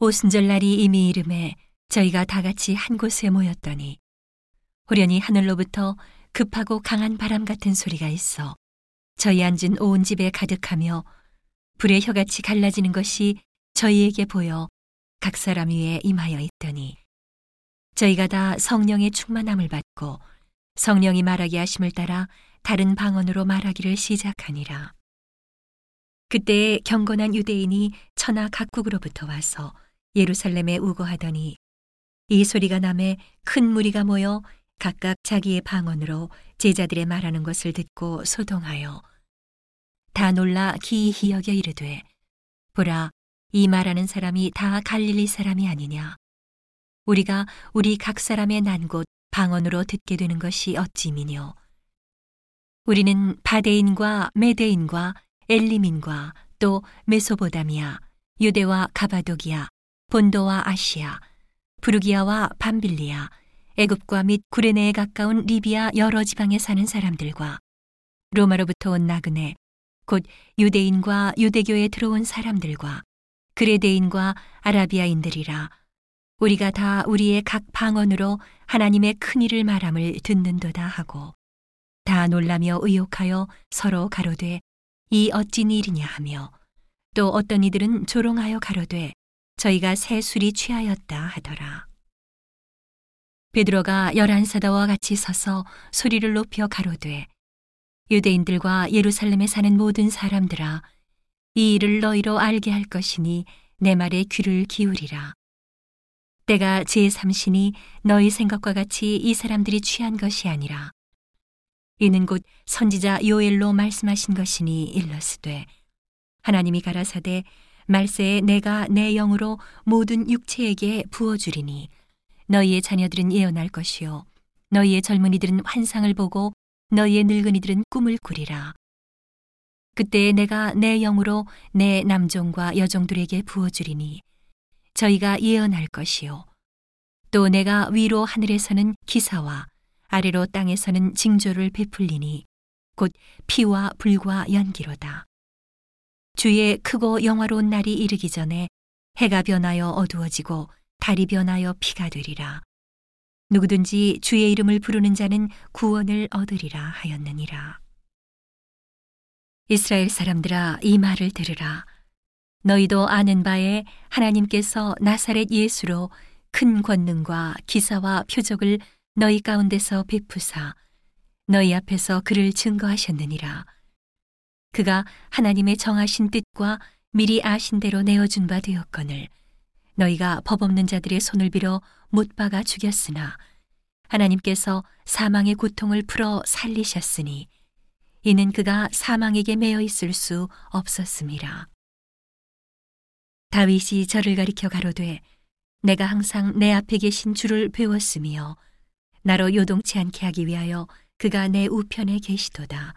오순절날이 이미 이름에 저희가 다 같이 한 곳에 모였더니 호련히 하늘로부터 급하고 강한 바람 같은 소리가 있어 저희 앉은 온 집에 가득하며 불의 혀같이 갈라지는 것이 저희에게 보여 각 사람 위에 임하여 있더니 저희가 다 성령의 충만함을 받고 성령이 말하게 하심을 따라 다른 방언으로 말하기를 시작하니라. 그때에 경건한 유대인이 천하 각국으로부터 와서 예루살렘에 우거하더니 이 소리가 남에 큰 무리가 모여 각각 자기의 방언으로 제자들의 말하는 것을 듣고 소동하여 다 놀라 기이히 여겨 이르되 보라 이 말하는 사람이 다 갈릴리 사람이 아니냐? 우리가 우리 각 사람의 난 곳 방언으로 듣게 되는 것이 어찌미뇨? 우리는 바데인과 메데인과 엘리민과 또 메소보다미아 유대와 가바도기아 본도와 아시아, 부르기아와 밤빌리아, 애굽과 및 구레네에 가까운 리비아 여러 지방에 사는 사람들과 로마로부터 온 나그네, 곧 유대인과 유대교에 들어온 사람들과 그레데인과 아라비아인들이라 우리가 다 우리의 각 방언으로 하나님의 큰 일을 말함을 듣는도다 하고 다 놀라며 의혹하여 서로 가로되 이 어찌 일이냐 하며 또 어떤 이들은 조롱하여 가로되 저희가 새 술이 취하였다 하더라. 베드로가 열한 사다와 같이 서서 소리를 높여 가로되 유대인들과 예루살렘에 사는 모든 사람들아 이 일을 너희로 알게 할 것이니 내 말에 귀를 기울이라. 때가 제3신이 너희 생각과 같이 이 사람들이 취한 것이 아니라 이는 곧 선지자 요엘로 말씀하신 것이니 일러스되 하나님이 가라사대 말세에 내가 내 영으로 모든 육체에게 부어주리니 너희의 자녀들은 예언할 것이요 너희의 젊은이들은 환상을 보고 너희의 늙은이들은 꿈을 꾸리라. 그때에 내가 내 영으로 내 남종과 여종들에게 부어주리니 저희가 예언할 것이요 또 내가 위로 하늘에서는 기사와 아래로 땅에서는 징조를 베풀리니 곧 피와 불과 연기로다. 주의 크고 영화로운 날이 이르기 전에 해가 변하여 어두워지고 달이 변하여 피가 되리라. 누구든지 주의 이름을 부르는 자는 구원을 얻으리라 하였느니라. 이스라엘 사람들아 이 말을 들으라. 너희도 아는 바에 하나님께서 나사렛 예수로 큰 권능과 기사와 표적을 너희 가운데서 베푸사 너희 앞에서 그를 증거하셨느니라. 그가 하나님의 정하신 뜻과 미리 아신 대로 내어준 바 되었거늘 너희가 법 없는 자들의 손을 빌어 못 박아 죽였으나 하나님께서 사망의 고통을 풀어 살리셨으니 이는 그가 사망에게 매여 있을 수 없었습니다. 다윗이 저를 가리켜 가로되 내가 항상 내 앞에 계신 주를 배웠으며 나로 요동치 않게 하기 위하여 그가 내 우편에 계시도다.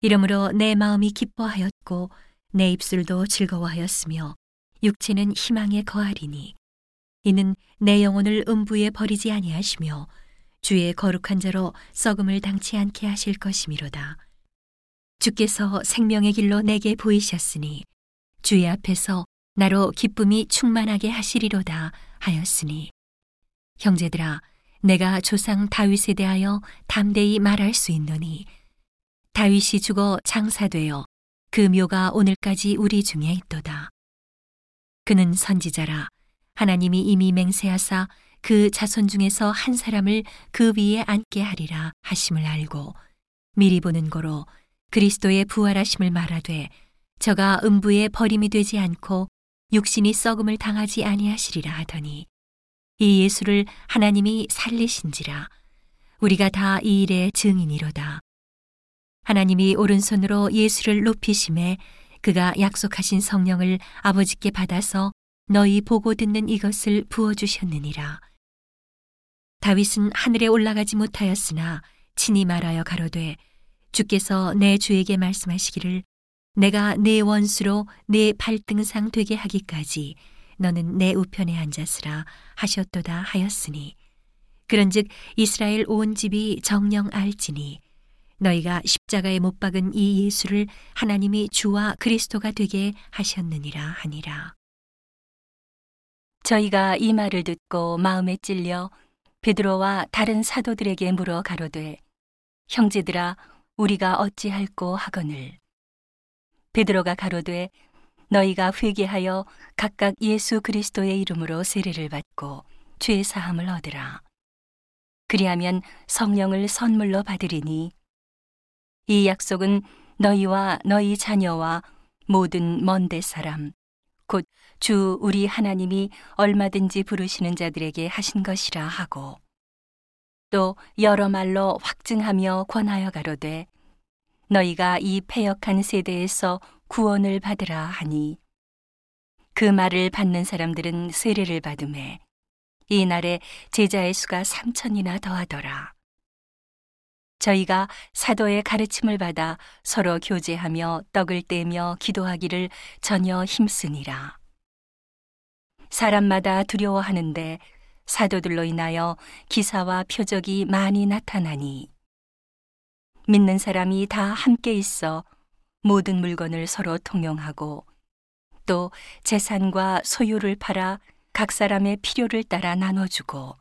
이러므로 내 마음이 기뻐하였고 내 입술도 즐거워하였으며 육체는 희망에 거하리니 이는 내 영혼을 음부에 버리지 아니하시며 주의 거룩한 자로 썩음을 당치 않게 하실 것이미로다. 주께서 생명의 길로 내게 보이셨으니 주의 앞에서 나로 기쁨이 충만하게 하시리로다 하였으니 형제들아 내가 조상 다윗에 대하여 담대히 말할 수 있노니 다윗이 죽어 장사되어 그 묘가 오늘까지 우리 중에 있도다. 그는 선지자라 하나님이 이미 맹세하사 그 자손 중에서 한 사람을 그 위에 앉게 하리라 하심을 알고 미리 보는 거로 그리스도의 부활하심을 말하되 저가 음부에 버림이 되지 않고 육신이 썩음을 당하지 아니하시리라 하더니 이 예수를 하나님이 살리신지라 우리가 다 이 일의 증인이로다. 하나님이 오른손으로 예수를 높이심에 그가 약속하신 성령을 아버지께 받아서 너희 보고 듣는 이것을 부어 주셨느니라. 다윗은 하늘에 올라가지 못하였으나 친히 말하여 가로되 주께서 내 주에게 말씀하시기를 내가 네 원수로 네 발등상 되게 하기까지 너는 내 우편에 앉았으라 하셨도다 하였으니 그런즉 이스라엘 온 집이 정령 알지니 너희가 십자가에 못 박은 이 예수를 하나님이 주와 그리스도가 되게 하셨느니라 하니라. 저희가 이 말을 듣고 마음에 찔려 베드로와 다른 사도들에게 물어 가로되 형제들아 우리가 어찌할꼬 하거늘 베드로가 가로되 너희가 회개하여 각각 예수 그리스도의 이름으로 세례를 받고 죄 사함을 얻으라 그리하면 성령을 선물로 받으리니 이 약속은 너희와 너희 자녀와 모든 먼데 사람 곧 주 우리 하나님이 얼마든지 부르시는 자들에게 하신 것이라 하고 또 여러 말로 확증하며 권하여 가로되 너희가 이 패역한 세대에서 구원을 받으라 하니 그 말을 받는 사람들은 세례를 받음에 이 날에 제자의 수가 삼천이나 더하더라. 저희가 사도의 가르침을 받아 서로 교제하며 떡을 떼며 기도하기를 전혀 힘쓰니라. 사람마다 두려워하는데 사도들로 인하여 기사와 표적이 많이 나타나니 믿는 사람이 다 함께 있어 모든 물건을 서로 통용하고 또 재산과 소유를 팔아 각 사람의 필요를 따라 나눠주고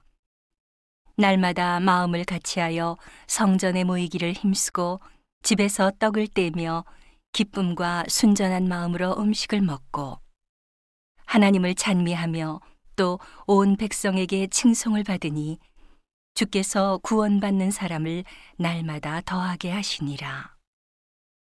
날마다 마음을 같이하여 성전에 모이기를 힘쓰고 집에서 떡을 떼며 기쁨과 순전한 마음으로 음식을 먹고 하나님을 찬미하며 또 온 백성에게 칭송을 받으니 주께서 구원받는 사람을 날마다 더하게 하시니라.